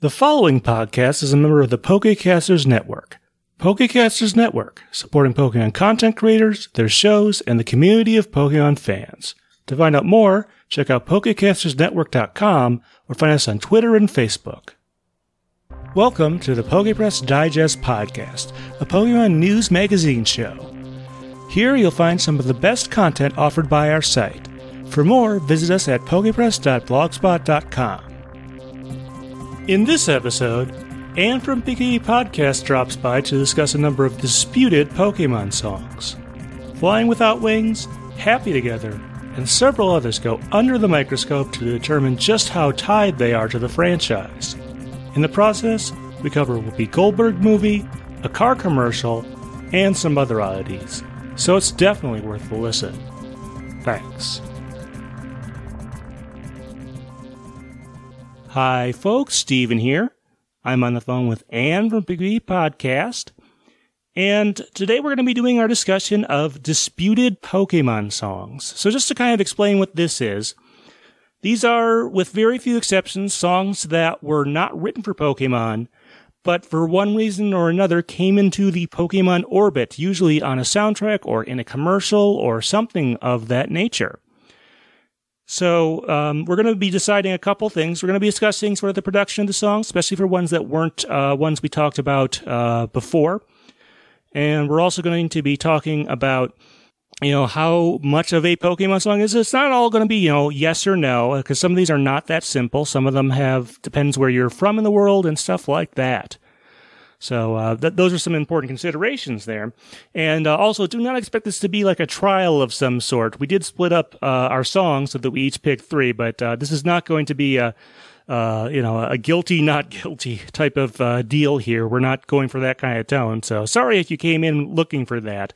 The following podcast is a member of the Pokecasters Network. Pokecasters Network, supporting Pokemon content creators, their shows, and the community of Pokemon fans. To find out more, check out PokecastersNetwork.com or find us on Twitter and Facebook. Welcome to the Pokepress Digest Podcast, a Pokemon news magazine show. Here you'll find some of the best content offered by our site. For more, visit us at pokepress.blogspot.com. In this episode, Anne from PKE Podcast drops by to discuss a number of disputed Pokemon songs. Flying Without Wings, Happy Together, and several others go under the microscope to determine just how tied they are to the franchise. In the process, we cover a Whoopi Goldberg movie, a car commercial, and some other oddities. So it's definitely worth the listen. Thanks. Hi, folks. Steven here. I'm on the phone with Anne from Big Podcast. And today we're going to be doing our discussion of disputed Pokemon songs. So just to kind of explain what this is, these are, with very few exceptions, songs that were not written for Pokemon, but for one reason or another came into the Pokemon orbit, usually on a soundtrack or in a commercial or something of that nature. So um, we're going to be deciding a couple things. We're going to be discussing sort of the production of the songs, especially for ones that weren't uh, ones we talked about uh, before, and we're also going to be talking about you know how much of a Pokemon song is. It's not all going to be you know yes or no because some of these are not that simple. Some of them have depends where you're from in the world and stuff like that. So uh, th- those are some important considerations there. And uh, also, do not expect this to be like a trial of some sort. We did split up uh, our songs so that we each picked three, but uh, this is not going to be a uh, you know a guilty not guilty type of uh, deal here. We're not going for that kind of tone. So sorry if you came in looking for that.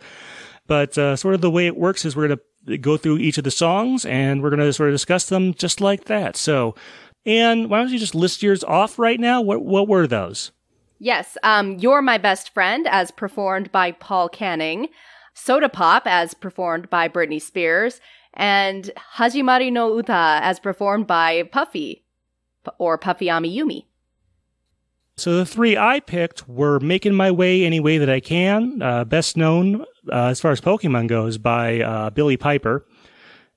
But sort of the way it works is we're going to go through each of the songs and we're going to sort of discuss them just like that. So. And why don't you just list yours off right now? What what were those? Yes, um, You're My Best Friend, as performed by Paul Canning, Soda Pop, as performed by Britney Spears, and Hajimari no Uta, as performed by Puffy, or Puffy Amiyumi. So the three I picked were Making My Way Any Way That I Can, uh, best known uh, as far as Pokemon goes by uh, Billie Piper.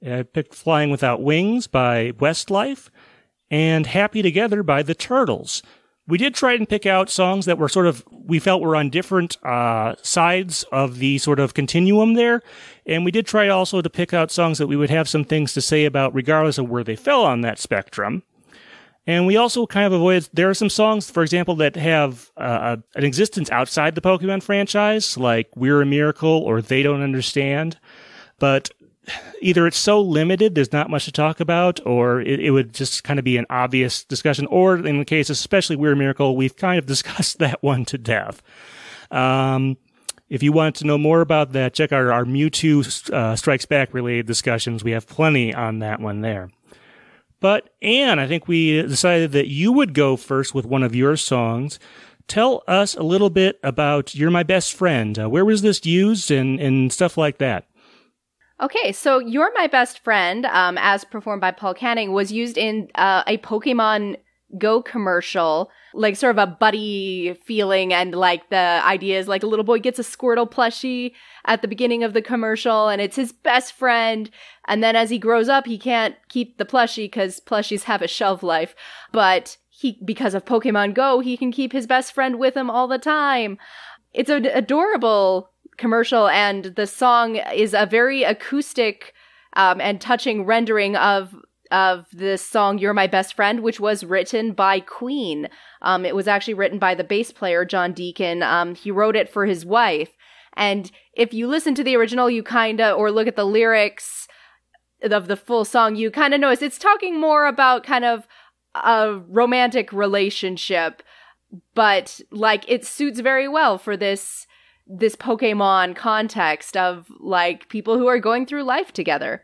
I picked Flying Without Wings by Westlife, and Happy Together by The Turtles we did try and pick out songs that were sort of we felt were on different uh, sides of the sort of continuum there, and we did try also to pick out songs that we would have some things to say about, regardless of where they fell on that spectrum. And we also kind of avoided. There are some songs, for example, that have uh, an existence outside the Pokemon franchise, like "We're a Miracle" or "They Don't Understand." But either it's so limited, there's not much to talk about, or it, it, would just kind of be an obvious discussion. Or in the case, especially We're Miracle, we've kind of discussed that one to death. Um, if you want to know more about that, check out our, our Mewtwo uh, Strikes Back related discussions. We have plenty on that one there. But Anne, I think we decided that you would go first with one of your songs. Tell us a little bit about You're My Best Friend. Uh, where was this used and, and stuff like that? Okay, so You're My Best Friend, um, as performed by Paul Canning, was used in uh, a Pokemon Go commercial, like sort of a buddy feeling, and like the idea is like a little boy gets a Squirtle plushie at the beginning of the commercial, and it's his best friend. And then as he grows up, he can't keep the plushie because plushies have a shelf life, but he, because of Pokemon Go, he can keep his best friend with him all the time. It's an adorable commercial, and the song is a very acoustic um, and touching rendering of of this song "You're My Best Friend," which was written by Queen. Um, it was actually written by the bass player John Deacon. Um, he wrote it for his wife, and if you listen to the original, you kind of or look at the lyrics of the full song, you kind of notice it's talking more about kind of a romantic relationship, but like it suits very well for this this Pokemon context of like people who are going through life together.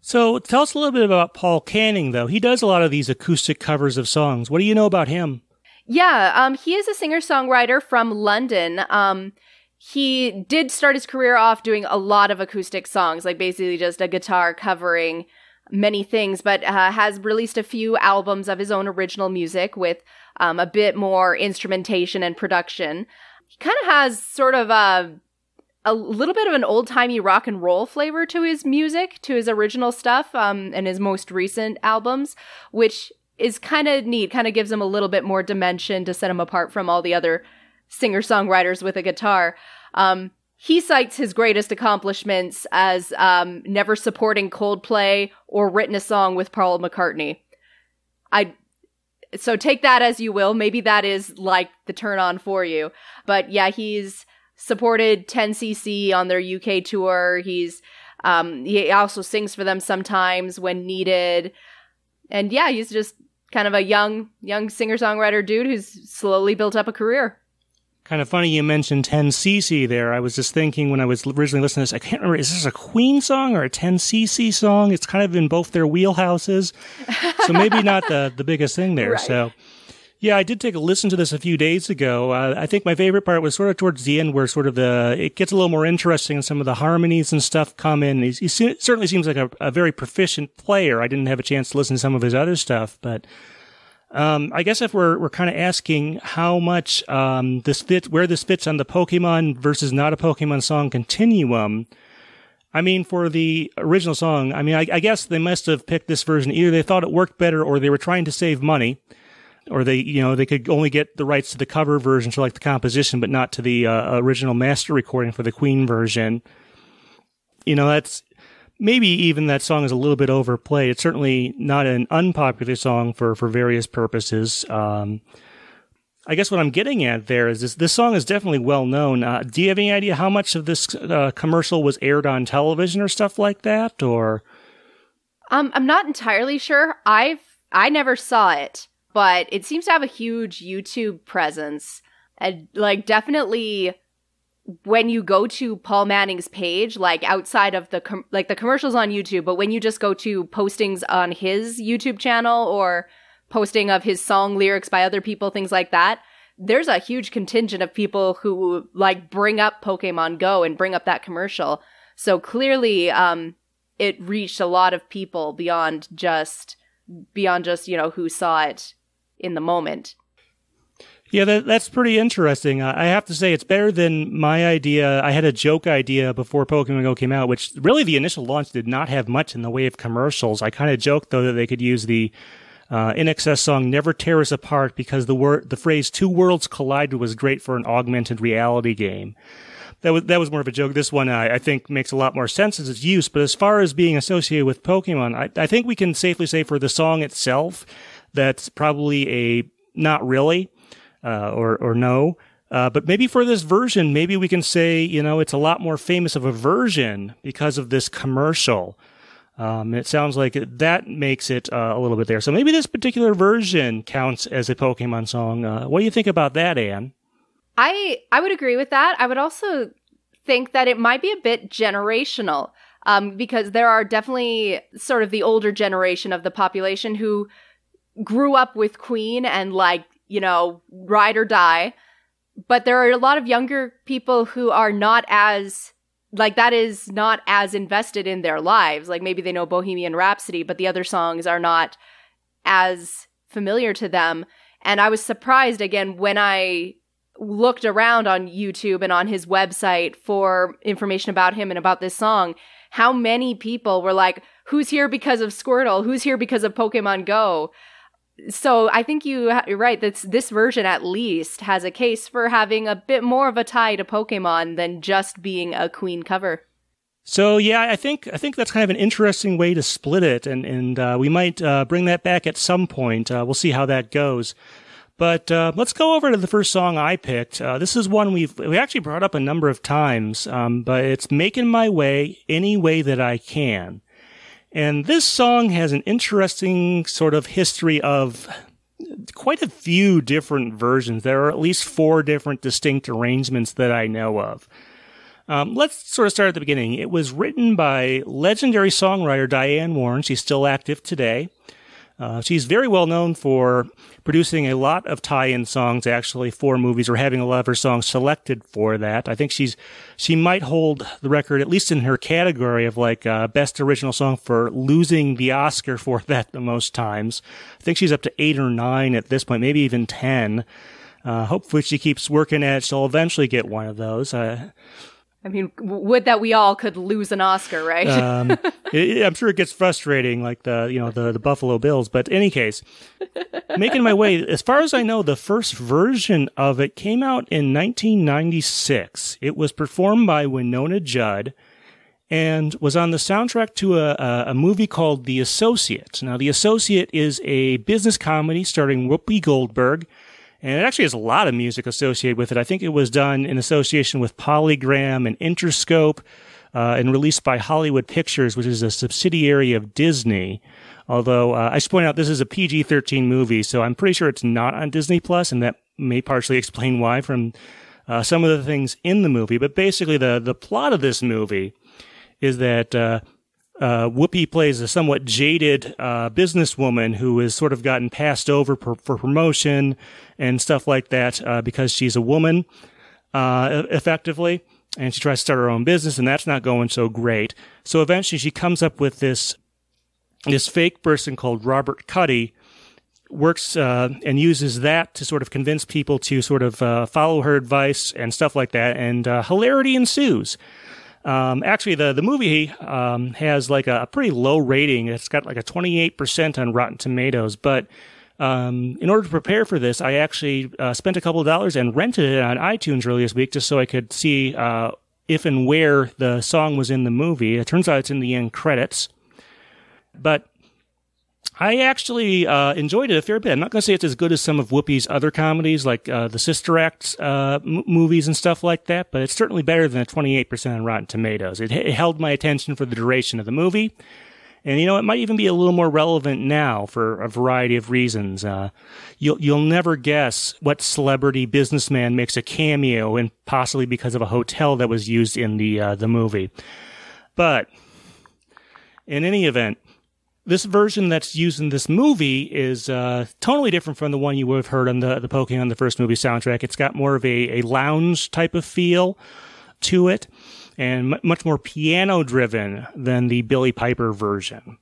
So tell us a little bit about Paul Canning, though. He does a lot of these acoustic covers of songs. What do you know about him? Yeah, um, he is a singer songwriter from London. Um, he did start his career off doing a lot of acoustic songs, like basically just a guitar covering many things, but uh, has released a few albums of his own original music with um, a bit more instrumentation and production. He kind of has sort of a a little bit of an old timey rock and roll flavor to his music, to his original stuff, um, and his most recent albums, which is kind of neat. Kind of gives him a little bit more dimension to set him apart from all the other singer songwriters with a guitar. Um, he cites his greatest accomplishments as um, never supporting Coldplay or written a song with Paul McCartney. I so take that as you will. Maybe that is like the turn on for you. But yeah, he's supported 10cc on their UK tour. He's um, he also sings for them sometimes when needed. And yeah, he's just kind of a young young singer-songwriter dude who's slowly built up a career. Kind of funny you mentioned 10cc there. I was just thinking when I was originally listening to this, I can't remember, is this a Queen song or a 10cc song? It's kind of in both their wheelhouses. So maybe not the, the biggest thing there. Right. So, yeah, I did take a listen to this a few days ago. Uh, I think my favorite part was sort of towards the end where sort of the, it gets a little more interesting and some of the harmonies and stuff come in. He, he certainly seems like a, a very proficient player. I didn't have a chance to listen to some of his other stuff, but um, I guess if we're we're kind of asking how much um, this fits, where this fits on the Pokemon versus not a Pokemon song continuum. I mean, for the original song, I mean, I, I, guess they must have picked this version. Either they thought it worked better, or they were trying to save money, or they, you know, they could only get the rights to the cover version, so like the composition, but not to the uh, original master recording for the Queen version. You know, that's maybe even that song is a little bit overplayed. It's certainly not an unpopular song for for various purposes. Um, I guess what I'm getting at there is this: this song is definitely well known. Uh, do you have any idea how much of this uh, commercial was aired on television or stuff like that, or? Um, I'm not entirely sure. I've I never saw it, but it seems to have a huge YouTube presence and like definitely when you go to Paul Manning's page, like outside of the com- like the commercials on YouTube, but when you just go to postings on his YouTube channel or posting of his song lyrics by other people, things like that, there's a huge contingent of people who like bring up Pokemon Go and bring up that commercial. So clearly, um, it reached a lot of people beyond just beyond just you know who saw it in the moment. Yeah, that, that's pretty interesting. I have to say, it's better than my idea. I had a joke idea before Pokemon Go came out, which really the initial launch did not have much in the way of commercials. I kind of joked though that they could use the uh, song "Never Tear Us Apart" because the word, the phrase "two worlds collided" was great for an augmented reality game. That was that was more of a joke. This one I, I think makes a lot more sense as its use. But as far as being associated with Pokemon, I, I think we can safely say for the song itself, that's probably a not really uh, or or no. Uh, but maybe for this version, maybe we can say, you know, it's a lot more famous of a version because of this commercial. Um, it sounds like that makes it uh, a little bit there. So maybe this particular version counts as a Pokemon song. Uh, what do you think about that, Anne? I I would agree with that. I would also think that it might be a bit generational um, because there are definitely sort of the older generation of the population who grew up with Queen and like you know, ride or die. But there are a lot of younger people who are not as like that is not as invested in their lives. Like maybe they know Bohemian Rhapsody, but the other songs are not as familiar to them. And I was surprised again when I looked around on YouTube and on his website for information about him and about this song, how many people were like, Who's here because of Squirtle? Who's here because of Pokemon Go? So I think you, you're right. That this version at least has a case for having a bit more of a tie to Pokemon than just being a Queen cover. So yeah, I think I think that's kind of an interesting way to split it, and and uh, we might uh, bring that back at some point. Uh, we'll see how that goes. But uh, let's go over to the first song I picked. Uh, this is one we've we actually brought up a number of times, um, but it's "Making My Way Any Way That I Can." And this song has an interesting sort of history of quite a few different versions. There are at least four different distinct arrangements that I know of. Um, let's sort of start at the beginning. It was written by legendary songwriter Diane Warren. She's still active today. Uh, she's very well known for producing a lot of tie-in songs actually for movies or having a lot of her songs selected for that. I think she's she might hold the record at least in her category of like uh, best original song for losing the Oscar for that the most times. I think she's up to eight or nine at this point, maybe even ten. Uh, hopefully she keeps working at it. She'll eventually get one of those. I mean, would that we all could lose an Oscar, right? um, it, I'm sure it gets frustrating, like the you know the the Buffalo Bills. But in any case, making my way as far as I know, the first version of it came out in 1996. It was performed by Wynonna Judd and was on the soundtrack to a, a, movie called The Associate. Now, The Associate is a business comedy starring Whoopi Goldberg and it actually has a lot of music associated with it. I think it was done in association with Polygram and Interscope uh, and released by Hollywood Pictures, which is a subsidiary of Disney. Although uh, I should point out this is a PG 13 movie, so I'm pretty sure it's not on Disney Plus, and that may partially explain why from uh, some of the things in the movie. But basically, the, the plot of this movie is that uh, Whoopi plays a somewhat jaded uh, businesswoman who has sort of gotten passed over for, for promotion and stuff like that uh, because she's a woman, uh, effectively, and she tries to start her own business, and that's not going so great. So eventually, she comes up with this this fake person called Robert Cutty, works uh, and uses that to sort of convince people to sort of uh, follow her advice and stuff like that, and hilarity ensues. Um, actually, the the movie um, has like a, a, pretty low rating. It's got like a 28% on Rotten Tomatoes. But um, in order to prepare for this, I actually uh, spent a couple of dollars and rented it on iTunes earlier this week just so I could see uh, if and where the song was in the movie. It turns out it's in the end credits. But I actually uh, enjoyed it a fair bit. I'm not going to say it's as good as some of Whoopi's other comedies, like uh, the Sister Act uh, m- movies and stuff like that, but it's certainly better than a 28% on Rotten Tomatoes. It, it, held my attention for the duration of the movie. And you know, it might even be a little more relevant now for a variety of reasons. Uh, you'll you'll never guess what celebrity businessman makes a cameo, and possibly because of a hotel that was used in the uh, the movie. But in any event, this version that's used in this movie is uh, totally different from the one you would have heard on the the Pokemon the first movie soundtrack. It's got more of a, a lounge type of feel to it, and much more piano driven than the Billie Piper version.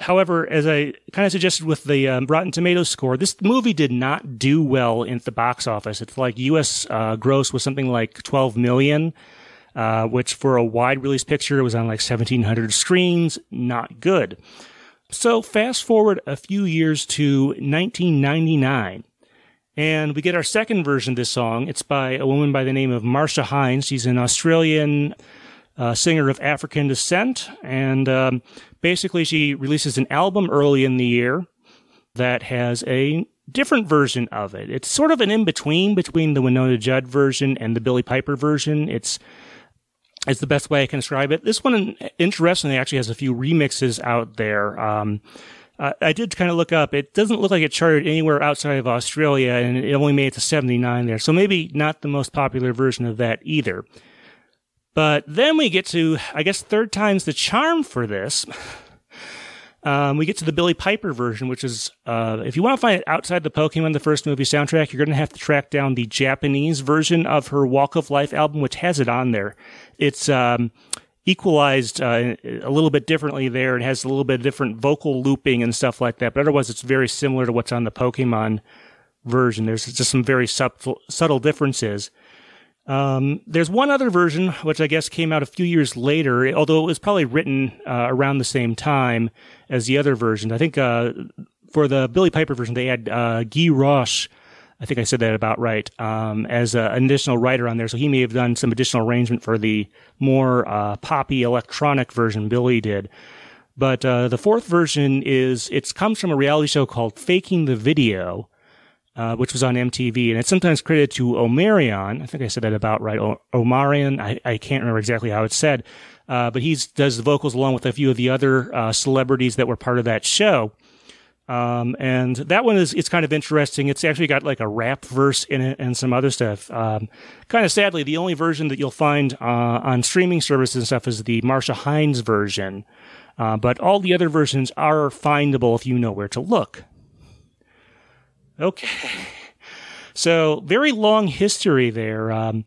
However, as I kind of suggested with the um, Rotten Tomatoes score, this movie did not do well in the box office. It's like U.S. Uh, gross was something like 12 million, uh, which for a wide release picture was on like 1,700 screens. Not good. So fast forward a few years to 1999, and we get our second version of this song. It's by a woman by the name of Marcia Hines. She's an Australian uh, singer of African descent, and um, basically she releases an album early in the year that has a different version of it. It's sort of an in between between the Wynonna Judd version and the Billie Piper version. It's is the best way I can describe it. This one, interestingly, actually has a few remixes out there. Um, I did kind of look up. It doesn't look like it charted anywhere outside of Australia, and it only made it to 79 there. So maybe not the most popular version of that either. But then we get to, I guess, third time's the charm for this. Um, we get to the Billie Piper version, which is, uh, if you want to find it outside the Pokemon, the first movie soundtrack, you're going to have to track down the Japanese version of her Walk of Life album, which has it on there. It's, um, equalized uh, a little bit differently there. It has a little bit different vocal looping and stuff like that. But otherwise, it's very similar to what's on the Pokemon version. There's just some very subtle, subtle differences. Um, there's one other version, which I guess came out a few years later, although it was probably written uh, around the same time as the other version. I think uh, for the Billie Piper version, they had uh, Guy Roche, I think I said that about right, um, as an additional writer on there. So he may have done some additional arrangement for the more uh, poppy electronic version Billie did. But uh, the fourth version is it comes from a reality show called Faking the Video, uh, which was on MTV, and it's sometimes credited to Omarion. I think I said that about right. O- Omarion. I, I can't remember exactly how it's said, uh, but he does the vocals along with a few of the other uh, celebrities that were part of that show. Um, and that one is it's kind of interesting. It's actually got like a rap verse in it and some other stuff. Um, kind of sadly, the only version that you'll find uh, on streaming services and stuff is the Marcia Hines version. Uh, but all the other versions are findable if you know where to look. Okay. So, very long history there. Um,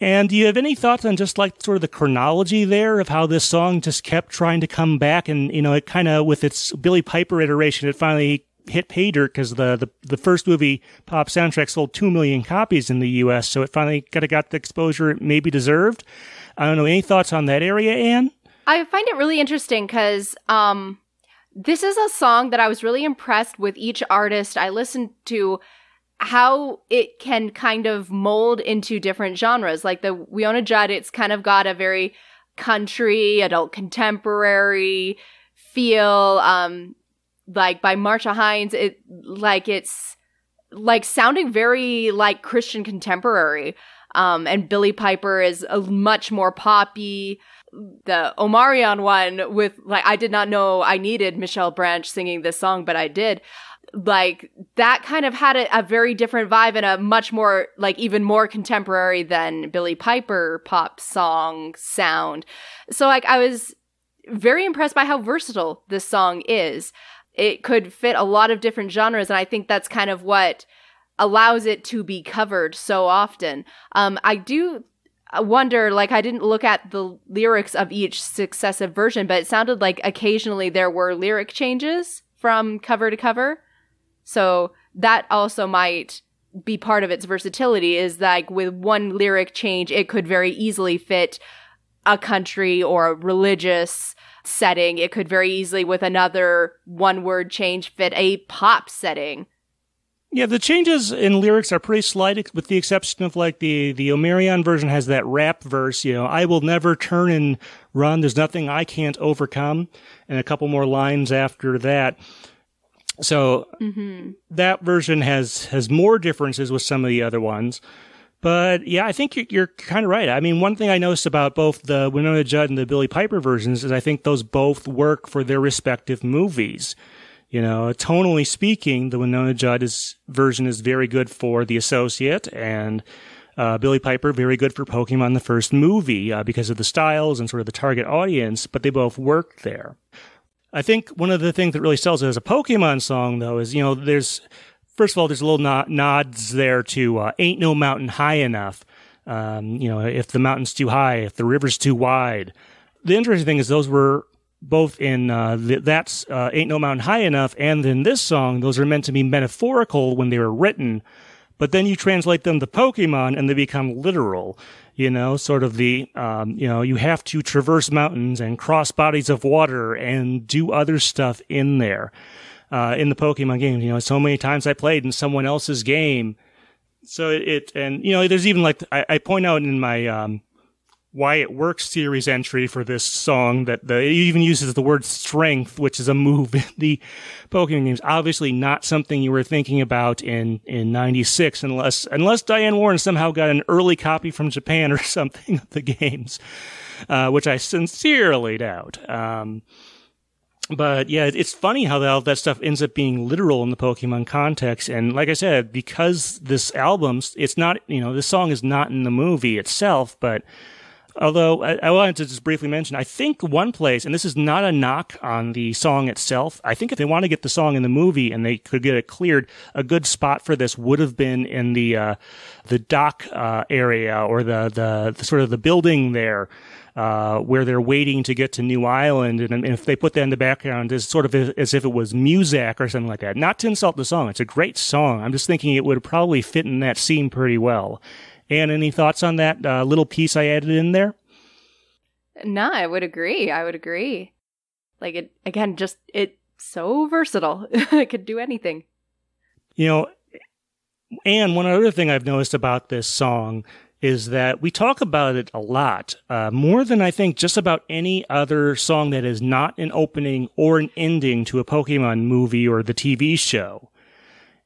and do you have any thoughts on just like sort of the chronology there of how this song just kept trying to come back and, you know, it kind of with its Billie Piper iteration, it finally hit pay dirt because the, the, the first movie pop soundtrack sold 2 million copies in the US. So it finally kind of got the exposure it maybe deserved. I don't know. Any thoughts on that area, Anne? I find it really interesting because, um, this is a song that I was really impressed with each artist I listened to how it can kind of mold into different genres. Like the Wynonna Judd, it's kind of got a very country, adult contemporary feel. Um, like by Marcia Hines, it like it's like sounding very like Christian contemporary. Um, and Billie Piper is a much more poppy. The Omarion one with like I did not know I needed Michelle Branch singing this song, but I did like that kind of had a, a, very different vibe and a much more like even more contemporary than Billie Piper pop song sound. So like I was very impressed by how versatile this song is. It could fit a lot of different genres and I think that's kind of what allows it to be covered so often. Um I do wonder like I didn't look at the lyrics of each successive version but it sounded like occasionally there were lyric changes from cover to cover so that also might be part of its versatility is like with one lyric change, it could very easily fit a country or a religious setting. It could very easily, with another one word change, fit a pop setting. Yeah, the changes in lyrics are pretty slight, with the exception of like the the Omarion version has that rap verse. You know, I will never turn and run. There's nothing I can't overcome, and a couple more lines after that. So mm-hmm. that version has has more differences with some of the other ones. But yeah, I think you're, you're kind of right. I mean, one thing I noticed about both the Wynonna Judd and the Billie Piper versions is I think those both work for their respective movies. You know, tonally speaking, the Wynonna Judd is, version is very good for The Associate, and uh, Billie Piper very good for Pokemon the first movie uh, because of the styles and sort of the target audience. But they both work there. I think one of the things that really sells it as a Pokemon song, though, is you know there's first of all there's a little nod, nods there to uh, "Ain't No Mountain High Enough." Um, you know, if the mountain's too high, if the river's too wide. The interesting thing is those were both in uh, that's uh, "Ain't No Mountain High Enough" and in this song, those are meant to be metaphorical when they were written, but then you translate them to Pokemon and they become literal you know, sort of the, um, you know, you have to traverse mountains and cross bodies of water and do other stuff in there. Uh, in the Pokemon game, you know, so many times I played in someone else's game. So it, it and, you know, there's even like, I, I point out in my, um, why it works series entry for this song that the, it even uses the word strength, which is a move in the Pokemon games. Obviously not something you were thinking about in, in 96 unless, unless Diane Warren somehow got an early copy from Japan or something of the games, uh, which I sincerely doubt. Um, but yeah, it's funny how all that stuff ends up being literal in the Pokemon context. And like I said, because this album, it's not, you know, this song is not in the movie itself, but Although I, I, wanted to just briefly mention, I think one place, and this is not a knock on the song itself. I think if they want to get the song in the movie and they could get it cleared, a good spot for this would have been in the uh, the dock uh, area or the, the, the sort of the building there. Uh, where they're waiting to get to New Island, and, and, if they put that in the background, it's sort of as if it was Muzak or something like that. Not to insult the song; it's a great song. I'm just thinking it would probably fit in that scene pretty well. And any thoughts on that uh, little piece I added in there? No, I would agree. I would agree. Like it again, just it's so versatile. it could do anything. You know, and one other thing I've noticed about this song is that we talk about it a lot, uh, more than I think just about any other song that is not an opening or an ending to a Pokemon movie or the TV show.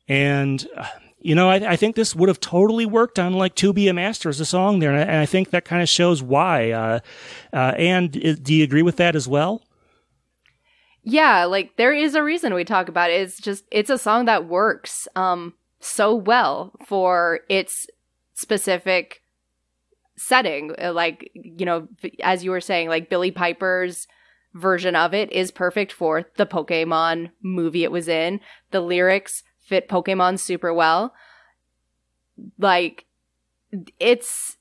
And uh, you know, I, I, think this would have totally worked on like "To Be a Master" as a song there, and I, and I think that kind of shows why. Uh, uh, and do you agree with that as well? Yeah, like there is a reason we talk about it. It's just it's a song that works um so well for its specific setting. Uh, like you know, as you were saying, like Billie Piper's version of it is perfect for the Pokemon movie it was in. The lyrics fit Pokemon super well. Like, it's,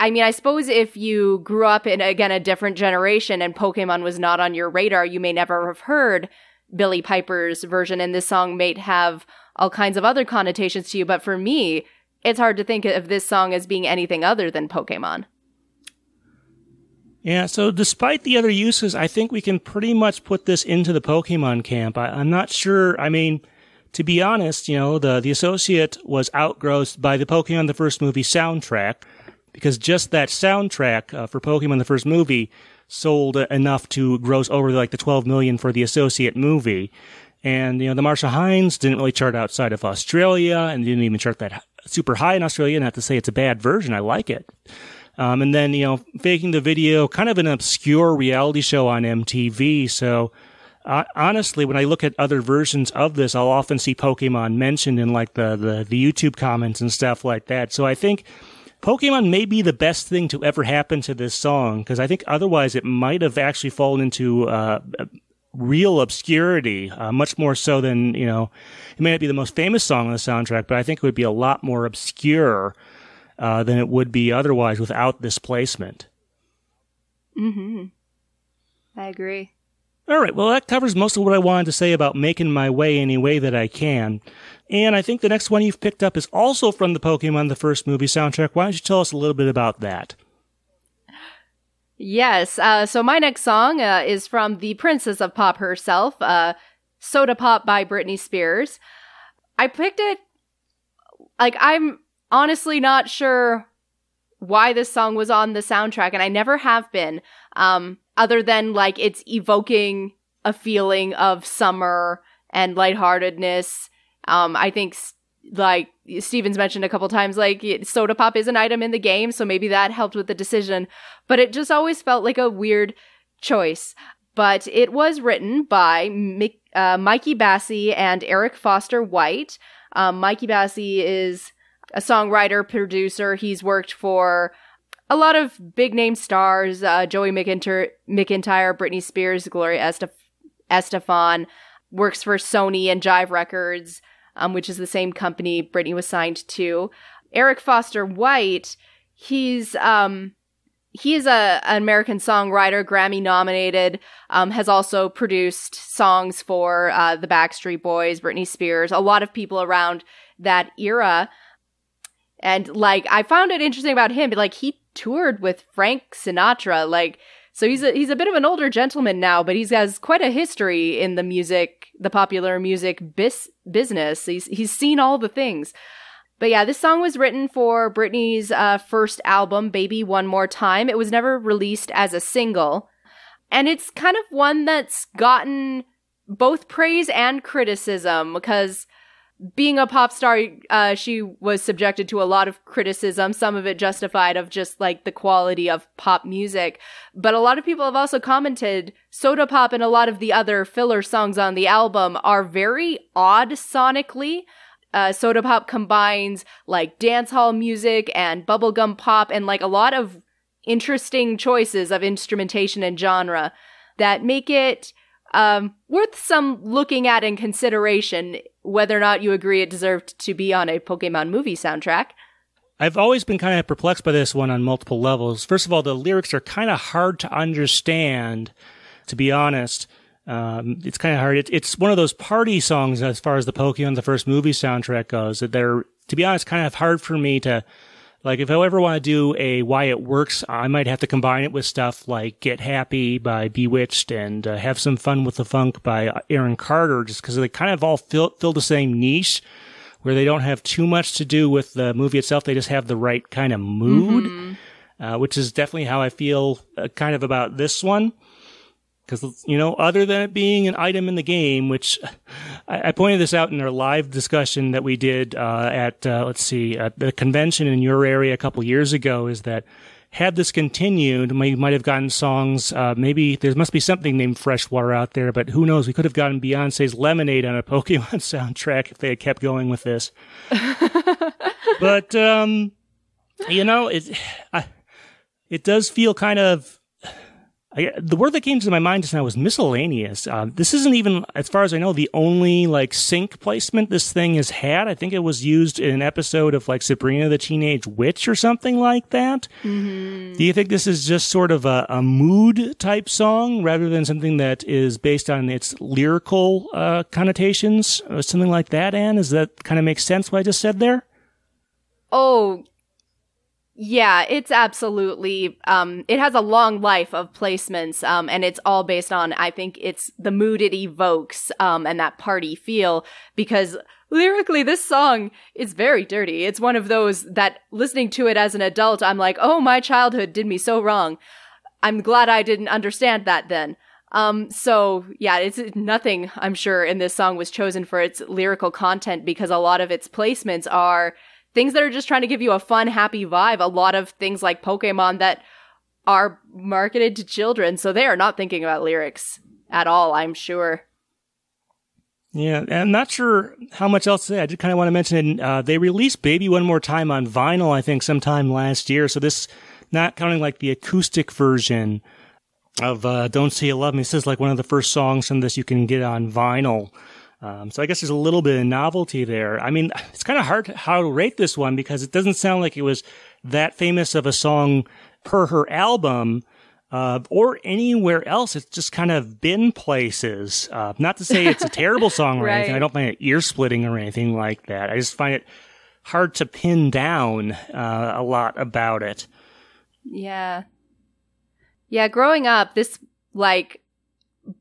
I mean, I suppose if you grew up in, again, a different generation and Pokemon was not on your radar, you may never have heard Billie Piper's version, and this song may have all kinds of other connotations to you. But for me, it's hard to think of this song as being anything other than Pokemon. Yeah, so despite the other uses, I think we can pretty much put this into the Pokemon camp. I, am not sure. I mean, to be honest, you know, the, the associate was outgrossed by the Pokemon the first movie soundtrack because just that soundtrack uh, for Pokemon the first movie sold enough to gross over like the 12 million for the associate movie. And, you know, the Marcia Hines didn't really chart outside of Australia and didn't even chart that super high in Australia. Not to say it's a bad version. I like it. Um, and then, you know, faking the video, kind of an obscure reality show on MTV. So, uh, honestly, when I look at other versions of this, I'll often see Pokemon mentioned in like the, the, the YouTube comments and stuff like that. So I think Pokemon may be the best thing to ever happen to this song because I think otherwise it might have actually fallen into uh, real obscurity, uh, much more so than, you know, it may not be the most famous song on the soundtrack, but I think it would be a lot more obscure uh, than it would be otherwise without this placement. Mm-hmm. I agree. All right. Well, that covers most of what I wanted to say about making my way any way that I can. And I think the next one you've picked up is also from the Pokemon the first movie soundtrack. Why don't you tell us a little bit about that? Yes. Uh, so my next song uh, is from the Princess of Pop herself, uh, Soda Pop by Britney Spears. I picked it, like, I'm honestly not sure why this song was on the soundtrack, and I never have been, um, other than, like, it's evoking a feeling of summer and lightheartedness. Um, I think like Steven's mentioned a couple times, like soda pop is an item in the game, so maybe that helped with the decision. But it just always felt like a weird choice. But it was written by Mick, uh, Mikey Bassie and Eric Foster White. Um, Mikey Bassie is a songwriter, producer. He's worked for a lot of big name stars uh, Joey McIntyre, McIntyre, Britney Spears, Gloria Estef- Estefan. Works for Sony and Jive Records um, which is the same company Britney was signed to. Eric Foster White, he's um, he's a an American songwriter, Grammy nominated. Um, has also produced songs for uh, the Backstreet Boys, Britney Spears, a lot of people around that era. And like, I found it interesting about him. Like, he toured with Frank Sinatra. Like, so he's a he's a bit of an older gentleman now, but he has quite a history in the music, the popular music bis- business. He's he's seen all the things. But yeah, this song was written for Britney's uh, first album, Baby One More Time. It was never released as a single. And it's kind of one that's gotten both praise and criticism because being a pop star, uh, she was subjected to a lot of criticism, some of it justified of just like the quality of pop music. But a lot of people have also commented Soda Pop and a lot of the other filler songs on the album are very odd sonically. Uh, Soda Pop combines like dance hall music and bubblegum pop and like a lot of interesting choices of instrumentation and genre that make it um, worth some looking at and consideration whether or not you agree it deserved to be on a Pokemon movie soundtrack. I've always been kind of perplexed by this one on multiple levels. First of all, the lyrics are kind of hard to understand, to be honest. Um, it's kind of hard. It, it's one of those party songs as far as the Pokemon, the first movie soundtrack goes, that they're, to be honest, kind of hard for me to like if I ever want to do a why it works, I might have to combine it with stuff like Get Happy by B*Witched and uh, Have Some Fun with the Funk by Aaron Carter, just because they kind of all fill, fill the same niche where they don't have too much to do with the movie itself. They just have the right kind of mood, mm-hmm. uh, which is definitely how I feel uh, kind of about this one. Because, you know, other than it being an item in the game, which I, I pointed this out in our live discussion that we did uh, at, uh, let's see, at the convention in your area a couple years ago, is that had this continued, we might have gotten songs. Uh, maybe there must be something named Freshwater out there, but who knows? We could have gotten Beyonce's Lemonade on a Pokemon soundtrack if they had kept going with this. but um, you know, it I, it does feel kind of I, the word that came to my mind just now was miscellaneous. Uh, this isn't even, as far as I know, the only like sync placement this thing has had. I think it was used in an episode of like Sabrina the Teenage Witch or something like that. Mm-hmm. Do you think this is just sort of a, a, mood type song rather than something that is based on its lyrical uh, connotations or something like that? Anne, does that kind of make sense what I just said there? Oh, yeah, it's absolutely um it has a long life of placements um and it's all based on I think it's the mood it evokes um and that party feel because lyrically this song is very dirty. It's one of those that listening to it as an adult I'm like, "Oh, my childhood did me so wrong." I'm glad I didn't understand that then. Um, so yeah, it's nothing I'm sure in this song was chosen for its lyrical content because a lot of its placements are things that are just trying to give you a fun, happy vibe. A lot of things like Pokemon that are marketed to children, so they are not thinking about lyrics at all, I'm sure. Yeah, I'm not sure how much else to say. I did kind of want to mention. Uh, they released Baby One More Time on vinyl, I think, sometime last year. So this, not counting like the acoustic version of uh, Don't Say You Love Me, this is like one of the first songs from this you can get on vinyl. Um, so I guess there's a little bit of novelty there. I mean, it's kind of hard how to rate this one because it doesn't sound like it was that famous of a song per her album. Uh, or anywhere else. It's just kind of been places. Uh, not to say it's a terrible song or right. anything. I don't find it ear splitting or anything like that. I just find it hard to pin down uh, a lot about it. Yeah. Yeah, growing up, this like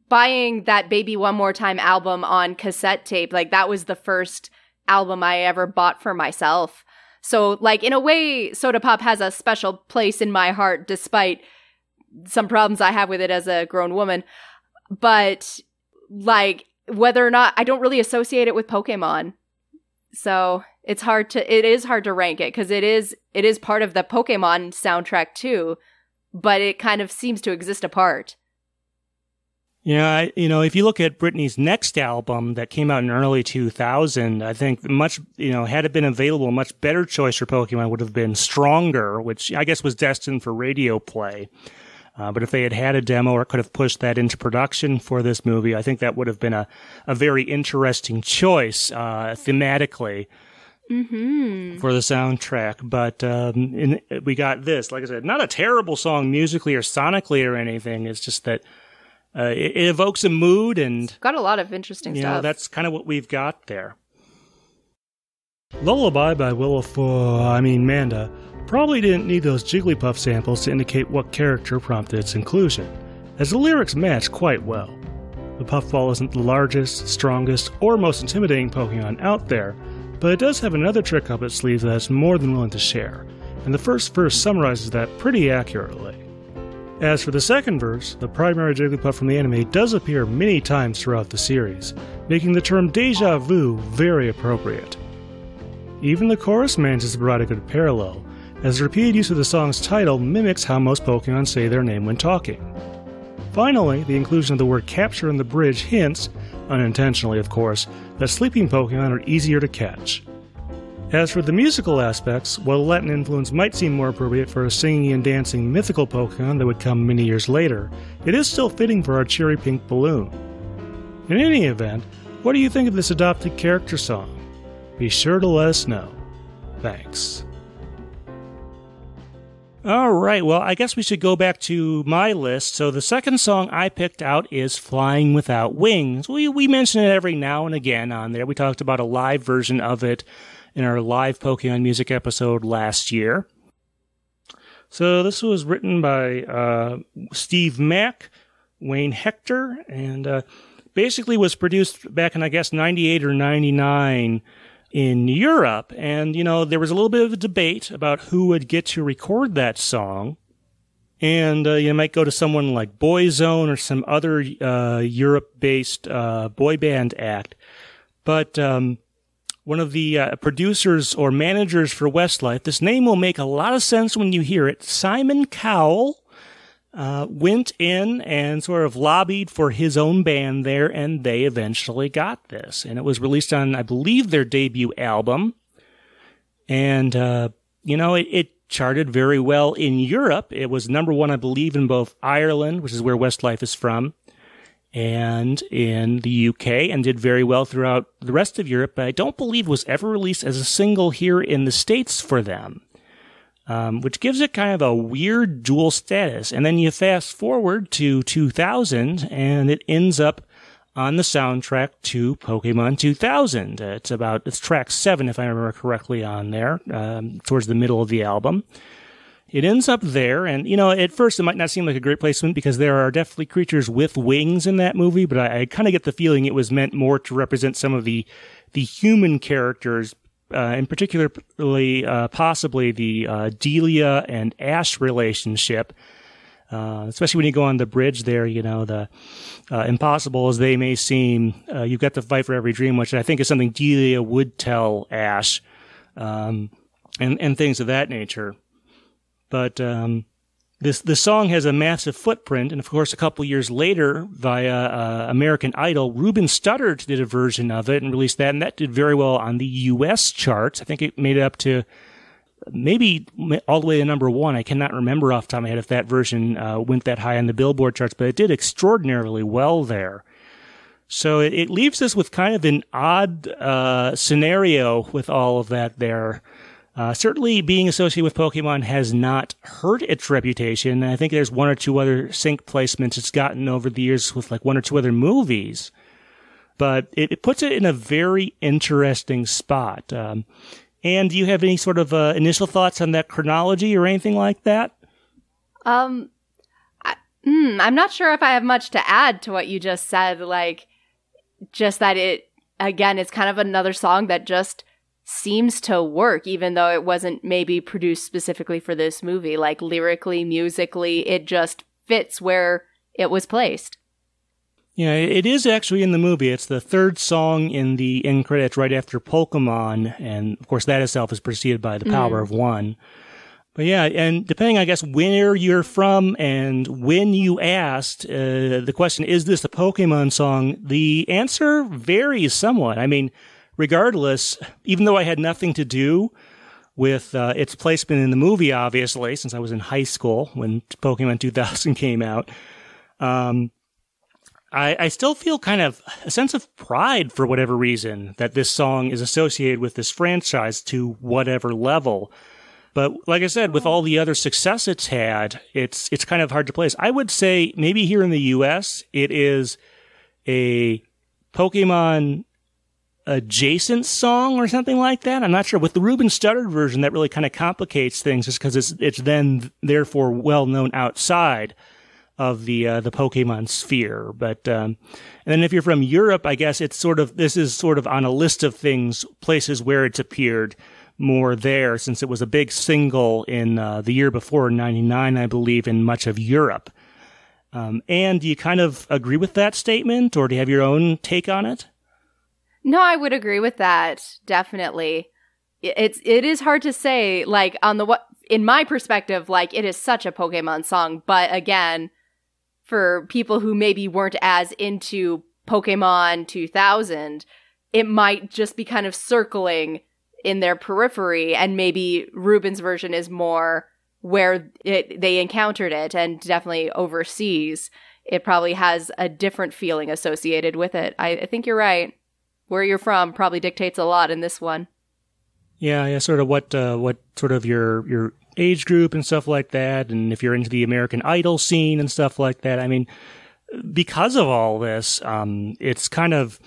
buying that Baby One More Time album on cassette tape, like that was the first album I ever bought for myself. So, like, in a way, Soda Pop has a special place in my heart, despite some problems I have with it as a grown woman. But, like, whether or not I don't really associate it with Pokemon. So it's hard to, it is hard to rank it because it is, it is part of the Pokemon soundtrack too, but it kind of seems to exist apart. Yeah, you know, if you look at Britney's next album that came out in early 2000, I think much, you know, had it been available, a much better choice for Pokemon would have been Stronger, which I guess was destined for radio play. Uh, but if they had had a demo or could have pushed that into production for this movie, I think that would have been a, a very interesting choice uh, thematically mm-hmm. for the soundtrack. But um, in, we got this, like I said, not a terrible song musically or sonically or anything. It's just that uh, it, it, evokes a mood and got a lot of interesting you stuff. Know, that's kind of what we've got there. Lullaby by Willow for I mean Manda probably didn't need those Jigglypuff samples to indicate what character prompted its inclusion, as the lyrics match quite well. The Puffball isn't the largest, strongest, or most intimidating Pokemon out there, but it does have another trick up its sleeve that it's more than willing to share, and the first verse summarizes that pretty accurately. As for the second verse, the primary Jigglypuff from the anime does appear many times throughout the series, making the term deja vu very appropriate. Even the chorus manages to provide a good parallel, as the repeated use of the song's title mimics how most Pokemon say their name when talking. Finally, the inclusion of the word capture in the bridge hints, unintentionally of course, that sleeping Pokemon are easier to catch. As for the musical aspects, while Latin influence might seem more appropriate for a singing and dancing mythical Pokemon that would come many years later, it is still fitting for our cherry pink balloon. In any event, what do you think of this adopted character song? Be sure to let us know. Thanks. All right, well, I guess we should go back to my list. So the second song I picked out is Flying Without Wings. We, we mention it every now and again on there. We talked about a live version of it in our live Pokemon music episode last year. So this was written by uh, Steve Mac, Wayne Hector, and uh, basically was produced back in I guess '98 or '99 in Europe. And you know there was a little bit of a debate about who would get to record that song. And uh, you might go to someone like Boyzone or some other uh, Europe-based uh, boy band act, but um, one of the uh, producers or managers for Westlife. This name will make a lot of sense when you hear it. Simon Cowell uh, went in and sort of lobbied for his own band there, and they eventually got this. And it was released on, I believe, their debut album. And, uh, you know, it, it charted very well in Europe. It was number one, I believe, in both Ireland, which is where Westlife is from, and in the UK, and did very well throughout the rest of Europe. But I don't believe was ever released as a single here in the States for them. Um, which gives it kind of a weird dual status. And then you fast forward to 2000 and it ends up on the soundtrack to Pokemon 2000. Uh, it's about, it's track seven, if I remember correctly, on there, um, towards the middle of the album. It ends up there, and you know, at first it might not seem like a great placement because there are definitely creatures with wings in that movie, but I, I kind of get the feeling it was meant more to represent some of the the human characters, uh, in particularly uh, possibly the uh, Delia and Ash relationship, uh, especially when you go on the bridge there, you know, the uh, impossible as they may seem, uh, you've got to fight for every dream, which I think is something Delia would tell Ash, um, and, and things of that nature. But, um, this, the song has a massive footprint, and of course, a couple years later, via uh, American Idol, Ruben Studdard did a version of it and released that, and that did very well on the U.S. charts. I think it made it up to maybe all the way to number one. I cannot remember off the top of my head if that version uh, went that high on the Billboard charts, but it did extraordinarily well there. So it, it leaves us with kind of an odd uh, scenario with all of that there. Uh, certainly, being associated with Pokemon has not hurt its reputation. I think there's one or two other sync placements it's gotten over the years with like one or two other movies. But it, it puts it in a very interesting spot. Um, and do you have any sort of uh, initial thoughts on that chronology or anything like that? Um, I, mm, I'm not sure if I have much to add to what you just said. Like, just that it, again, it's kind of another song that just seems to work, even though it wasn't maybe produced specifically for this movie. Like, lyrically, musically, it just fits where it was placed. Yeah, it is actually in the movie. It's the third song in the end credits right after Pokemon. And of course, that itself is preceded by The Power mm. of One. But yeah, and depending, I guess, where you're from and when you asked uh, the question, is this a Pokemon song? The answer varies somewhat. I mean, regardless, even though I had nothing to do with uh, its placement in the movie, obviously, since I was in high school when Pokemon 2000 came out, um, I, I still feel kind of a sense of pride for whatever reason that this song is associated with this franchise to whatever level. But like I said, with all the other success it's had, it's it's kind of hard to place. I would say maybe here in the U.S. it is a Pokemon adjacent song or something like that. I'm not sure. With the Ruben Studdard version, that really kind of complicates things, just because it's it's then therefore well known outside of the uh, the Pokemon sphere. But um, and then if you're from Europe, I guess it's sort of this is sort of on a list of things places where it's appeared more there since it was a big single in uh, the year before '99, I believe, in much of Europe. Um, and do you kind of agree with that statement, or do you have your own take on it? No, I would agree with that. Definitely, it's it is hard to say. Like on the what in my perspective, like it is such a Pokemon song, but again, for people who maybe weren't as into Pokemon 2000, it might just be kind of circling in their periphery and maybe Ruben's version is more where it, they encountered it and definitely overseas it probably has a different feeling associated with it. I, I think you're right. Where you're from probably dictates a lot in this one. Yeah, yeah, sort of what uh, what sort of your your age group and stuff like that, and if you're into the American Idol scene and stuff like that. I mean, because of all this, um, it's kind of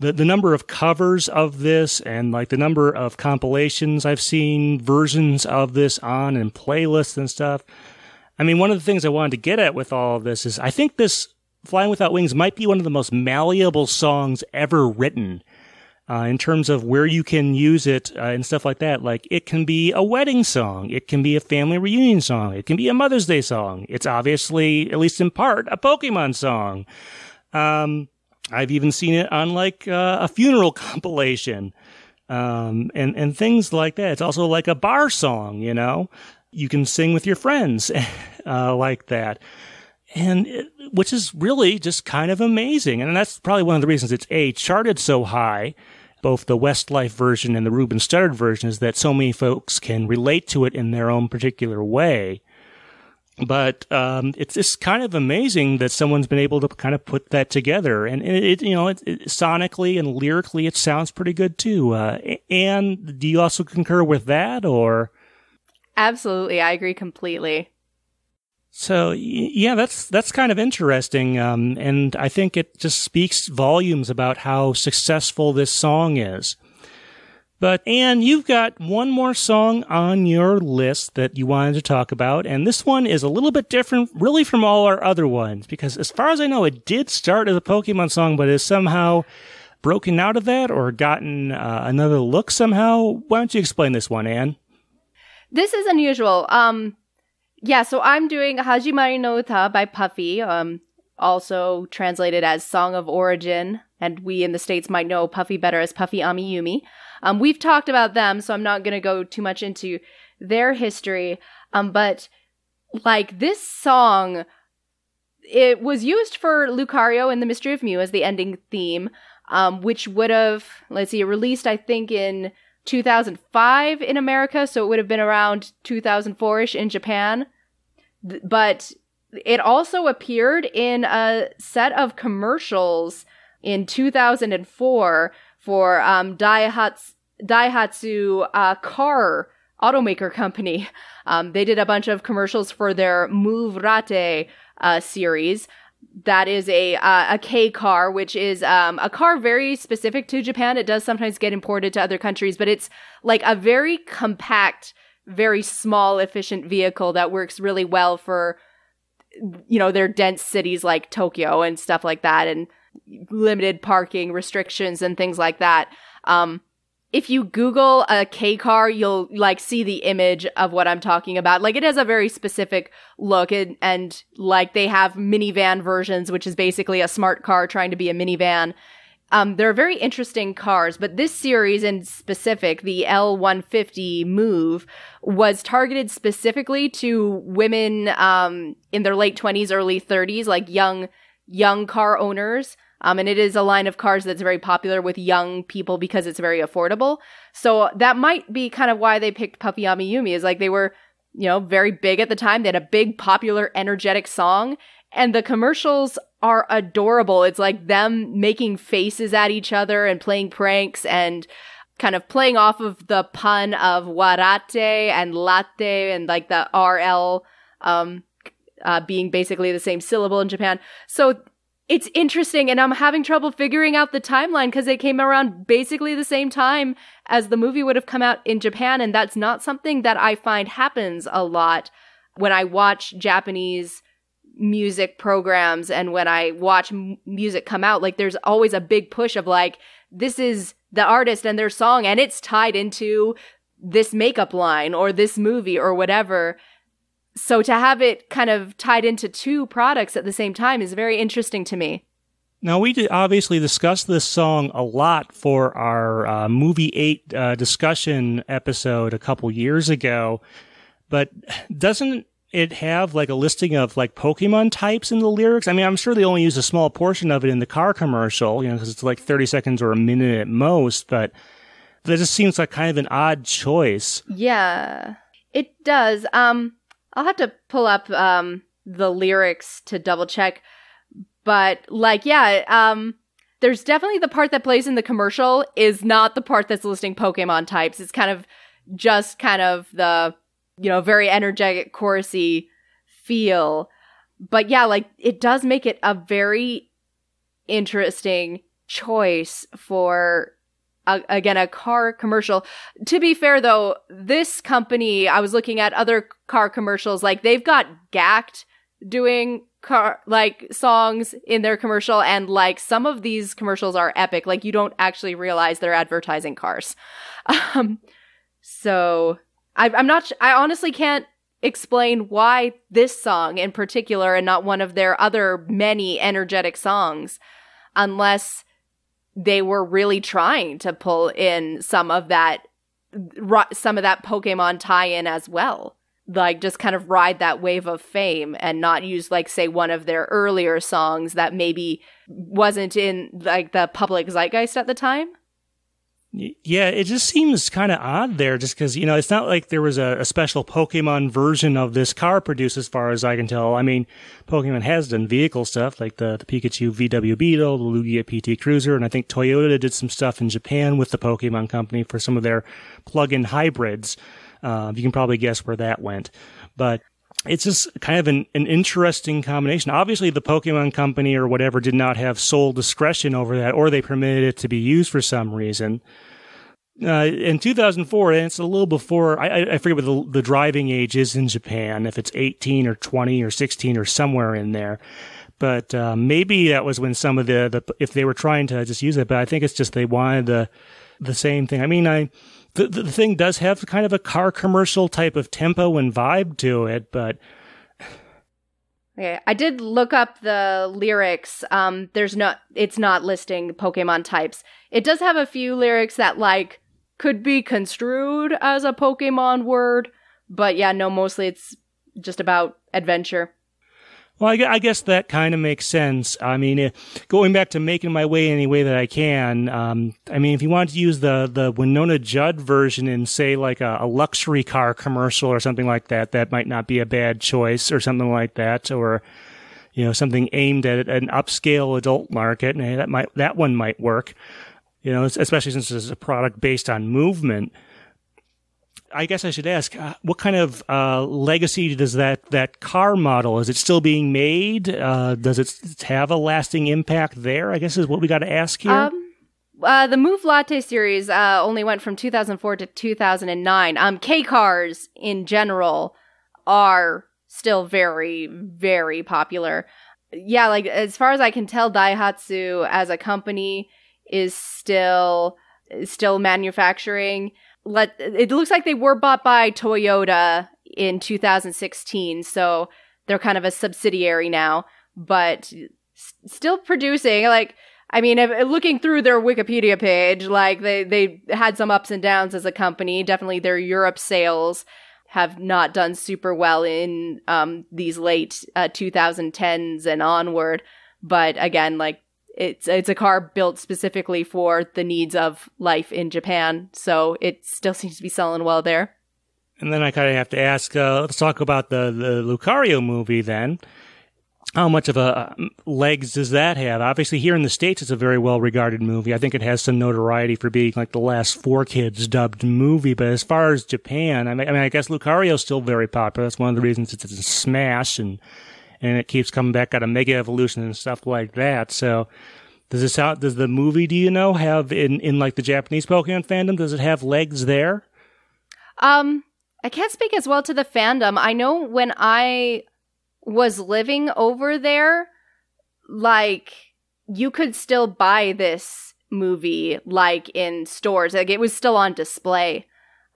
the the number of covers of this and like the number of compilations I've seen versions of this on and playlists and stuff. I mean, one of the things I wanted to get at with all of this is I think this Flying Without Wings might be one of the most malleable songs ever written uh, in terms of where you can use it uh, and stuff like that. Like it can be a wedding song, it can be a family reunion song, it can be a Mother's Day song. It's obviously, at least in part, a Pokemon song. Um, I've even seen it on like uh, a funeral compilation, um, and and things like that. It's also like a bar song, you know. You can sing with your friends uh, like that and it, which is really just kind of amazing. And that's probably one of the reasons it's a charted so high both the Westlife version and the Ruben Studdard version is that so many folks can relate to it in their own particular way. But um, it's just kind of amazing that someone's been able to kind of put that together, and it, it you know, it, sonically and lyrically, it sounds pretty good too. Uh, and do you also concur with that, or? Absolutely, I agree completely. So yeah, that's that's kind of interesting, um, and I think it just speaks volumes about how successful this song is. But Anne, you've got one more song on your list that you wanted to talk about, and this one is a little bit different, really, from all our other ones, because as far as I know, it did start as a Pokemon song, but is somehow broken out of that or gotten uh, another look somehow. Why don't you explain this one, Anne? This is unusual. Um, yeah, so I'm doing Hajimari no Uta by Puffy, um, also translated as Song of Origin, and we in the States might know Puffy better as Puffy Amiyumi. Um, we've talked about them, so I'm not going to go too much into their history. Um, but like this song, it was used for Lucario in The Mystery of Mew as the ending theme, um, which would have, let's see, released, I think, in 2005 in America, so it would have been around 2004 ish in Japan. But it also appeared in a set of commercials in 2004 for um, Daihatsu, Daihatsu uh, car automaker company. Um, they did a bunch of commercials for their Move Ratte uh, series. That is a uh, a K car, which is um, a car very specific to Japan. It does sometimes get imported to other countries, but it's like a very compact, very small, efficient vehicle that works really well for you know their dense cities like Tokyo and stuff like that, and limited parking restrictions and things like that. Um, if you Google a K car, you'll like see the image of what I'm talking about. Like it has a very specific look and, and like they have minivan versions, which is basically a smart car trying to be a minivan. Um, they're very interesting cars, but this series in specific, the L150 Move, was targeted specifically to women um, in their late 20s, early 30s, like young young car owners um, and it is a line of cars that's very popular with young people because it's very affordable. So that might be kind of why they picked Puffy Amiyumi is like they were, you know, very big at the time. They had a big, popular, energetic song. And the commercials are adorable. It's like them making faces at each other and playing pranks and kind of playing off of the pun of warate and latte and like the RL um, uh, being basically the same syllable in Japan. So it's interesting and I'm having trouble figuring out the timeline because it came around basically the same time as the movie would have come out in Japan. And that's not something that I find happens a lot when I watch Japanese music programs and when I watch m- music come out. Like there's always a big push of like, this is the artist and their song and it's tied into this makeup line or this movie or whatever so to have it kind of tied into two products at the same time is very interesting to me. Now, we obviously discussed this song a lot for our uh, Movie 8 uh, discussion episode a couple years ago, but doesn't it have like a listing of like Pokemon types in the lyrics? I mean, I'm sure they only use a small portion of it in the car commercial, you know, because it's like 30 seconds or a minute at most, but that just seems like kind of an odd choice. Yeah, it does. Um, I'll have to pull up um the lyrics to double check. But like, yeah, um there's definitely the part that plays in the commercial is not the part that's listing Pokemon types. It's kind of just kind of the, you know, very energetic, chorusy feel. But yeah, like it does make it a very interesting choice for again a car commercial. To be fair though this company i was looking at other car commercials like they've got Gackt doing car like songs in their commercial and like some of these commercials are epic. Like you don't actually realize they're advertising cars. Um so I, i'm not i honestly can't explain why this song in particular and not one of their other many energetic songs unless they were really trying to pull in some of that some of that Pokemon tie-in as well. Like just kind of ride that wave of fame and not use like say one of their earlier songs that maybe wasn't in like the public zeitgeist at the time. Yeah, it just seems kind of odd there, just because, you know, it's not like there was a, a, special Pokemon version of this car produced, as far as I can tell. I mean, Pokemon has done vehicle stuff, like the, the Pikachu VW Beetle, the Lugia PT Cruiser, and I think Toyota did some stuff in Japan with the Pokemon Company for some of their plug-in hybrids. Uh, you can probably guess where that went. But it's just kind of an, an interesting combination. Obviously, the Pokemon Company or whatever did not have sole discretion over that, or they permitted it to be used for some reason. Uh, in 2004, and it's a little before, I, I forget what the, the driving age is in Japan, if it's 18 or 20 or 16 or somewhere in there. But uh, maybe that was when some of the, the, if they were trying to just use it, but I think it's just they wanted the, the same thing. I mean, I, the, the thing does have kind of a car commercial type of tempo and vibe to it, but. Okay, I did look up the lyrics. Um, there's not, it's not listing Pokemon types. It does have a few lyrics that like could be construed as a Pokemon word, but yeah, no, mostly it's just about adventure. Well, I, guess that kind of makes sense. I mean, going back to making my way any way that I can. Um, I mean, if you want to use the the Wynonna Judd version in, say, like a, a, luxury car commercial or something like that, that might not be a bad choice, or something like that, or you know, something aimed at an upscale adult market, and that might that one might work. You know, especially since it's a product based on movement. I guess I should ask, uh, what kind of uh, legacy does that that car model? Is it still being made? Uh, does it have a lasting impact there? I guess is what we got to ask here. Um, uh, the Move Latte series uh, only went from 2004 to 2009. Um, K cars in general are still very, very popular. Yeah, like as far as I can tell, Daihatsu as a company is still still manufacturing let it looks like they were bought by Toyota in 2016, so they're kind of a subsidiary now, but s- still producing. Like, I mean, if, looking through their Wikipedia page, like they they had some ups and downs as a company. Definitely, their Europe sales have not done super well in um, these late uh, 2010s and onward. But again, like it's it's a car built specifically for the needs of life in Japan, so it still seems to be selling well there. And then I kind of have to ask. Uh, let's talk about the the Lucario movie then. How much of a uh, legs does that have? Obviously, here in the states, it's a very well regarded movie. I think it has some notoriety for being like the last 4Kids dubbed movie. But as far as Japan, I, mean, I guess Lucario is still very popular. That's one of the reasons it's a smash and and it keeps coming back out of Mega Evolution and stuff like that. So does this out? Does the movie? Do you know have in in like the Japanese Pokemon fandom? Does it have legs there? Um, I can't speak as well to the fandom. I know when I was living over there, like you could still buy this movie like in stores. Like it was still on display,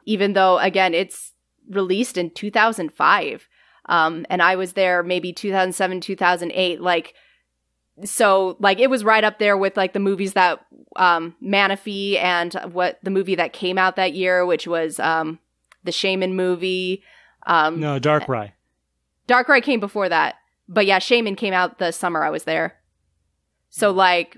even though again it's released in 2005. Um, and I was there maybe 2007, 2008. Like, so like it was right up there with like the movies that um Manaphy and what the movie that came out that year, which was um the Shaymin movie. Um No, Darkrai. Darkrai came before that. But yeah, Shaymin came out the summer I was there. So like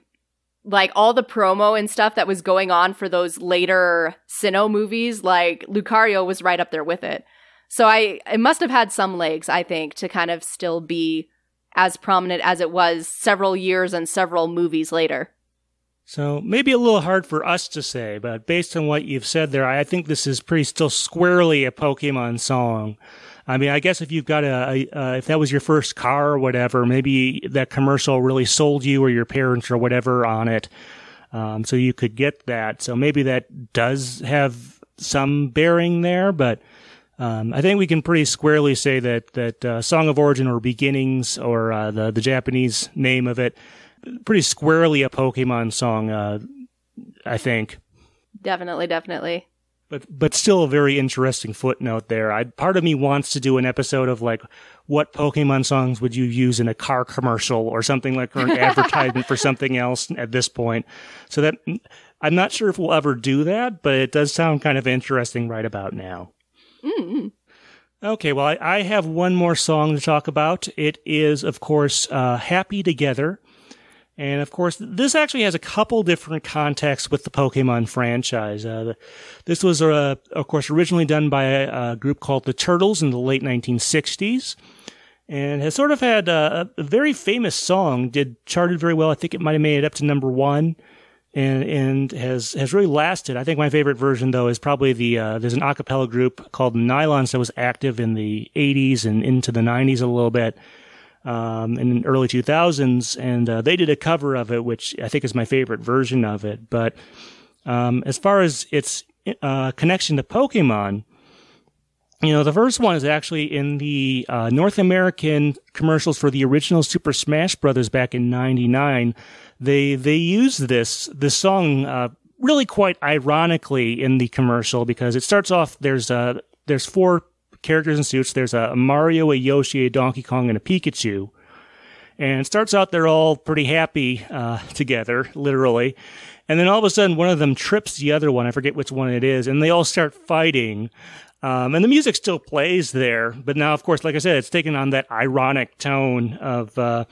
like all the promo and stuff that was going on for those later Sinnoh movies, like Lucario was right up there with it. So I it must have had some legs, I think, to kind of still be as prominent as it was several years and several movies later. So maybe a little hard for us to say, but based on what you've said there, I think this is pretty still squarely a Pokemon song. I mean, I guess if you've got a, a uh, if that was your first car or whatever, maybe that commercial really sold you or your parents or whatever on it, um, so you could get that. So maybe that does have some bearing there, but um, I think we can pretty squarely say that that uh, Song of Origin or Beginnings or uh, the the Japanese name of it, pretty squarely a Pokemon song. Uh, I think. Definitely, definitely. But but still a very interesting footnote there. I part of me wants to do an episode of like what Pokemon songs would you use in a car commercial or something like or an advertisement for something else at this point. So that I'm not sure if we'll ever do that, but it does sound kind of interesting right about now. Mm-hmm. Okay, well, I, I, have one more song to talk about. It is, of course, uh, Happy Together. And of course, this actually has a couple different contexts with the Pokemon franchise. Uh, the, this was, uh, of course, originally done by a, a, group called the Turtles in the late 1960s, and has sort of had a, a, very famous song. Did charted very well. I think it might have made it up to number one, and and has has really lasted. I think my favorite version though is probably the uh, there's an a cappella group called Nylons that was active in the 80s and into the 90s a little bit um, in the early 2000s, and uh, they did a cover of it, which I think is my favorite version of it. But um, as far as its uh, connection to Pokemon, you know, the first one is actually in the uh, North American commercials for the original Super Smash Brothers back in '99. They they used this this song uh, really quite ironically in the commercial because it starts off there's uh there's four characters in suits. There's a Mario, a Yoshi, a Donkey Kong, and a Pikachu. And starts out they're all pretty happy uh, together, literally. And then all of a sudden, one of them trips the other one. I forget which one it is, and they all start fighting. Um, and the music still plays there, but now, of course, like I said, it's taken on that ironic tone of uh,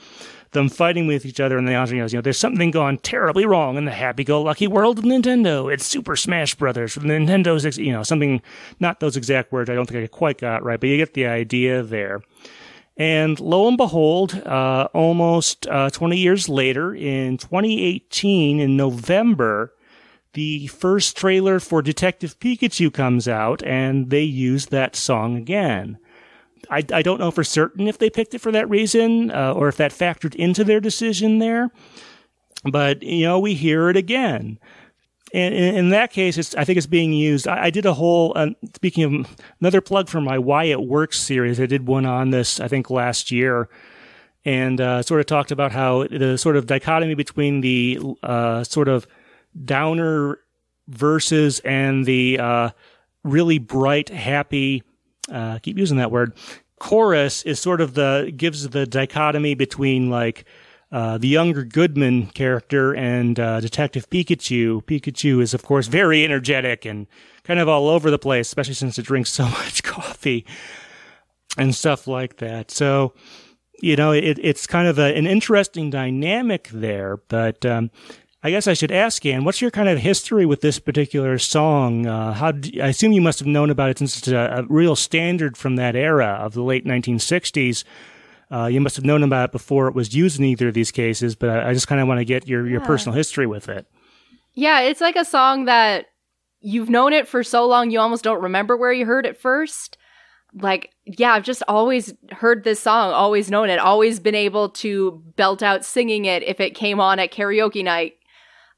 them fighting with each other, and they also, you know, there's something gone terribly wrong in the happy-go-lucky world of Nintendo. It's Super Smash Brothers. From Nintendo's, you know, something, not those exact words. I don't think I quite got right, but you get the idea there. And lo and behold, uh, almost uh, 20 years later, in 2018, in November, the first trailer for Detective Pikachu comes out, and they use that song again. I, I don't know for certain if they picked it for that reason uh, or if that factored into their decision there. But, you know, we hear it again. And in, that case, it's, I think it's being used. I, I did a whole, uh, speaking of another plug for my Why It Works series, I did one on this, I think, last year. And uh, sort of talked about how the sort of dichotomy between the uh, sort of downer verses and the uh, really bright, happy uh, keep using that word. Chorus is sort of the gives the dichotomy between like uh, the younger Goodman character and uh, Detective Pikachu. Pikachu is, of course, very energetic and kind of all over the place, especially since it drinks so much coffee and stuff like that. So, you know, it, it's kind of a, an interesting dynamic there. But um, I guess I should ask, Anne, what's your kind of history with this particular song? Uh, how do, I assume you must have known about it since it's a, a real standard from that era of the late 1960s. Uh, you must have known about it before it was used in either of these cases, but I, I just kind of want to get your, your yeah. personal history with it. Yeah, it's like a song that you've known it for so long you almost don't remember where you heard it first. Like, yeah, I've just always heard this song, always known it, always been able to belt out singing it if it came on at karaoke night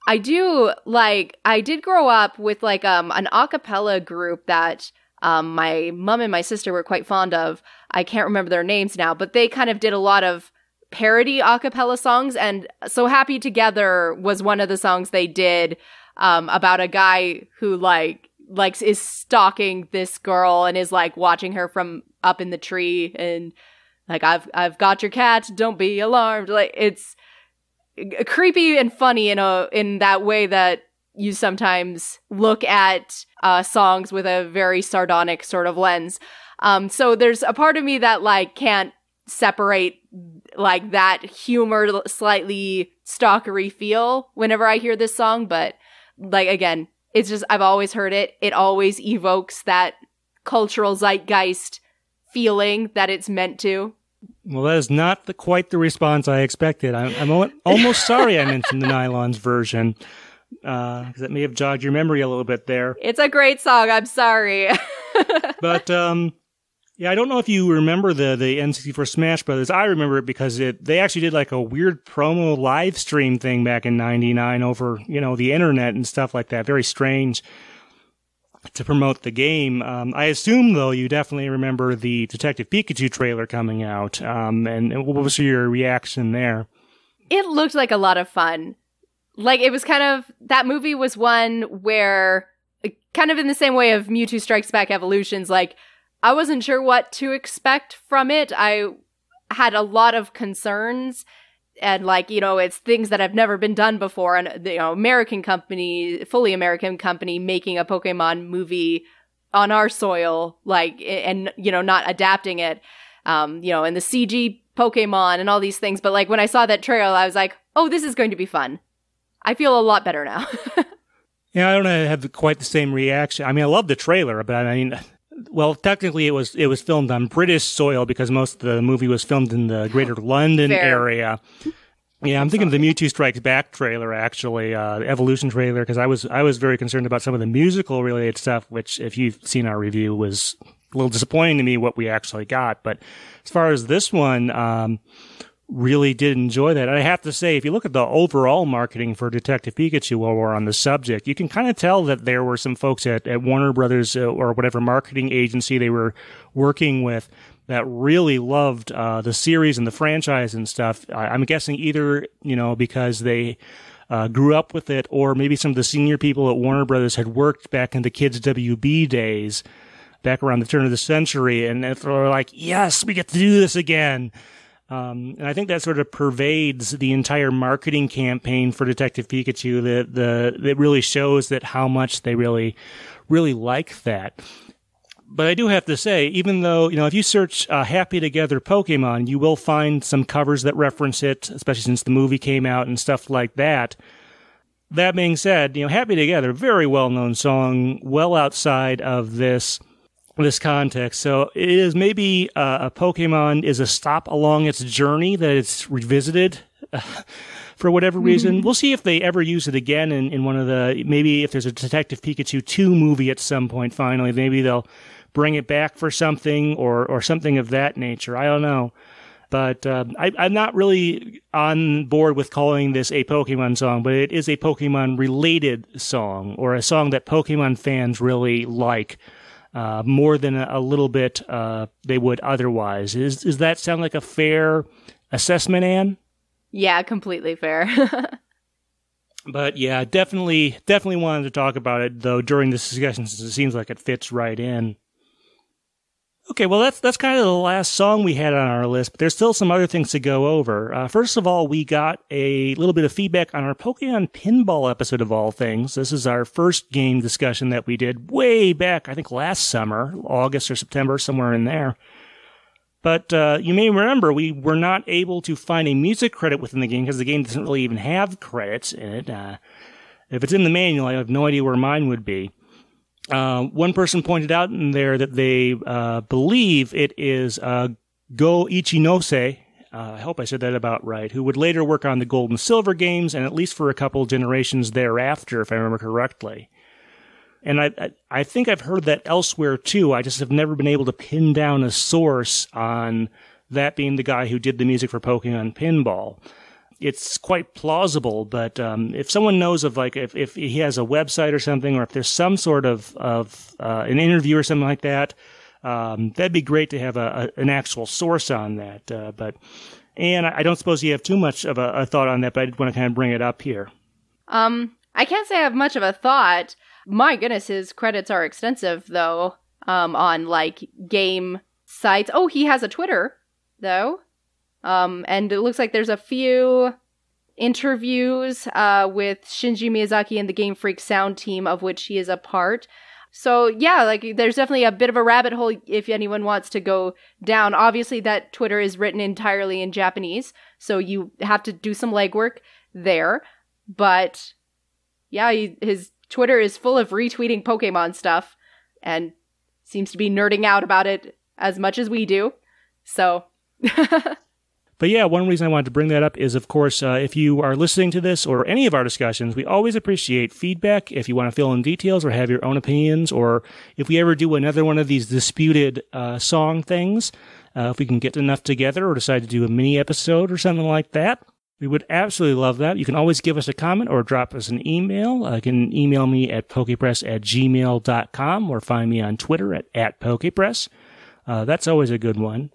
I do like I did grow up with like um an a cappella group that um my mom and my sister were quite fond of. I can't remember their names now, but they kind of did a lot of parody a cappella songs and So Happy Together was one of the songs they did um about a guy who like likes is stalking this girl and is like watching her from up in the tree and like I've I've got your cat, don't be alarmed. Like it's creepy and funny in a in that way that you sometimes look at uh, songs with a very sardonic sort of lens. Um, so there's a part of me that like can't separate like that humor, slightly stalkery feel whenever I hear this song. But like again, it's just I've always heard it. It always evokes that cultural zeitgeist feeling that it's meant to. Well, that is not the, quite the response I expected. I'm, I'm almost sorry I mentioned the Nylons version because uh, that may have jogged your memory a little bit there. It's a great song. I'm sorry. but um, yeah, I don't know if you remember the the N64 Smash Brothers. I remember it because it they actually did like a weird promo live stream thing back in '99 over you know the internet and stuff like that. Very strange to promote the game. Um, I assume, though, you definitely remember the Detective Pikachu trailer coming out. Um, and, what was your reaction there? It looked like a lot of fun. Like it was kind of that movie was one where, kind of in the same way of Mewtwo Strikes Back Evolutions, like I wasn't sure what to expect from it. I had a lot of concerns and like you know it's things that have never been done before and you know american company fully american company making a pokemon movie on our soil like and you know not adapting it um you know and the cg pokemon and all these things but like when i saw that trailer i was like oh, this is going to be fun. I feel a lot better now. yeah, I don't have quite the same reaction. I mean, I love the trailer, but I mean, well, technically it was it was filmed on British soil because most of the movie was filmed in the Greater London Fair. area. Yeah, I'm thinking of the Mewtwo Strikes Back trailer, actually, uh, the Evolution trailer, because I was I was very concerned about some of the musical related stuff, which, if you've seen our review, was a little disappointing to me what we actually got. But as far as this one, um, really did enjoy that. I have to say, if you look at the overall marketing for Detective Pikachu while we're on the subject, you can kind of tell that there were some folks at, at Warner Brothers uh, or whatever marketing agency they were working with that really loved uh, the series and the franchise and stuff. I, am guessing either you know because they uh, grew up with it, or maybe some of the senior people at Warner Brothers had worked back in the kids WB days, back around the turn of the century, and they're like, "Yes, we get to do this again." Um, and I think that sort of pervades the entire marketing campaign for Detective Pikachu. That the that really shows that how much they really, really like that but I do have to say, even though, you know, if you search uh, Happy Together Pokemon, you will find some covers that reference it, especially since the movie came out and stuff like that. That being said, you know, Happy Together, very well known song, well outside of this this context. So it is maybe uh, a Pokemon is a stop along its journey that it's revisited. for whatever reason. Mm-hmm. We'll see if they ever use it again in, in one of the, maybe if there's a Detective Pikachu 2 movie at some point finally, maybe they'll bring it back for something or or something of that nature. I don't know. But uh, I, I'm not really on board with calling this a Pokemon song, but it is a Pokemon related song or a song that Pokemon fans really like uh, more than a, little bit uh, they would otherwise. Is does that sound like a fair assessment, Anne? Yeah, completely fair. but yeah, definitely, definitely wanted to talk about it though during this discussion since it seems like it fits right in. Okay, well that's that's kind of the last song we had on our list, but there's still some other things to go over. Uh, first of all, we got a little bit of feedback on our Pokemon Pinball episode of all things. This is our first game discussion that we did way back, I think last summer, August or September, somewhere in there. But uh, you may remember we were not able to find a music credit within the game because the game doesn't really even have credits in it. Uh, if it's in the manual, I have no idea where mine would be. Uh, one person pointed out in there that they uh, believe it is uh, Go Ichinose. Uh, I hope I said that about right. Who would later work on the Gold and Silver games, and at least for a couple generations thereafter, if I remember correctly. And I, I, I think I've heard that elsewhere too. I just have never been able to pin down a source on that being the guy who did the music for Pokemon Pinball it's quite plausible. But um, if someone knows of like if, if he has a website or something, or if there's some sort of of uh, an interview or something like that, um, that'd be great to have a, a, an actual source on that. Uh, but and I don't suppose you have too much of a, a thought on that, but I did want to kind of bring it up here. Um, I can't say I have much of a thought. My goodness, his credits are extensive though. Um, on like game sites. Oh, he has a Twitter though. Um, and it looks like there's a few interviews uh, with Shinji Miyazaki and the Game Freak sound team, of which he is a part. So yeah, like there's definitely a bit of a rabbit hole if anyone wants to go down. Obviously, that Twitter is written entirely in Japanese, so you have to do some legwork there. But yeah, he, his Twitter is full of retweeting Pokemon stuff, and seems to be nerding out about it as much as we do. So. But yeah, one reason I wanted to bring that up is, of course, uh, if you are listening to this or any of our discussions, we always appreciate feedback. If you want to fill in details or have your own opinions, or if we ever do another one of these disputed uh, song things, uh, if we can get enough together or decide to do a mini episode or something like that, we would absolutely love that. You can always give us a comment or drop us an email. Uh, you can email me at pokepress at gmail.com or find me on Twitter at, at pokepress. Uh, that's always a good one.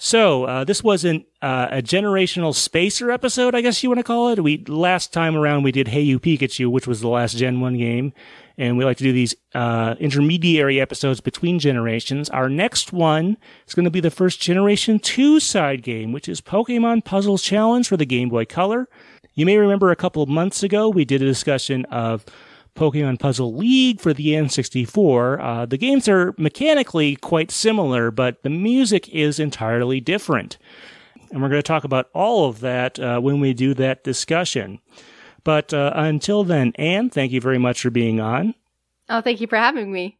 So uh, this wasn't uh, a generational spacer episode, I guess you want to call it. We last time around we did Hey You Pikachu, which was the last Gen One game, and we like to do these uh, intermediary episodes between generations. Our next one is going to be the first Generation Two side game, which is Pokemon Puzzle Challenge for the Game Boy Color. You may remember a couple months ago we did a discussion of Pokemon Puzzle League for the N64. Uh, the games are mechanically quite similar, but the music is entirely different. And we're going to talk about all of that uh, when we do that discussion. But uh, until then, Anne, thank you very much for being on. Oh, thank you for having me.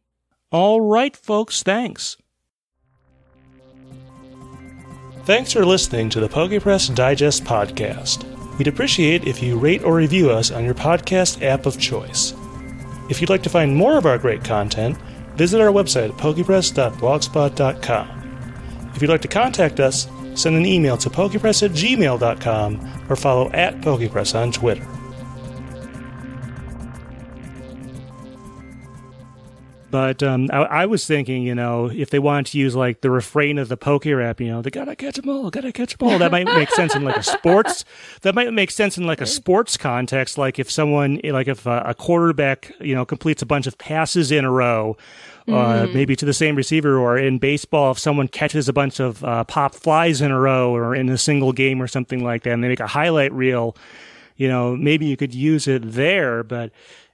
All right, folks, thanks. Thanks for listening to the PokePress Digest podcast. We'd appreciate if you rate or review us on your podcast app of choice. If you'd like to find more of our great content, visit our website at pokepress.blogspot.com. If you'd like to contact us, send an email to pokepress at gmail.com or follow at pokepress on Twitter. But um, I, I, was thinking, you know, if they wanted to use like the refrain of the poke rap, you know, they gotta catch 'em all, gotta catch 'em all. That might make sense in like a sports. That might make sense in like a sports context. Like if someone, like if a, a quarterback, you know, completes a bunch of passes in a row, uh, mm. maybe to the same receiver, or in baseball, if someone catches a bunch of uh, pop flies in a row, or in a single game, or something like that, and they make a highlight reel. You know, maybe you could use it there, but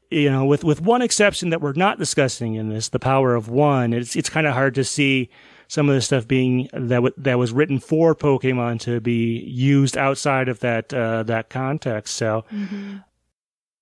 you know, with, with one exception that we're not discussing in this, the power of one, it's, it's kind of hard to see some of the stuff being that w- that was written for Pokemon to be used outside of that uh, that context. So, mm-hmm.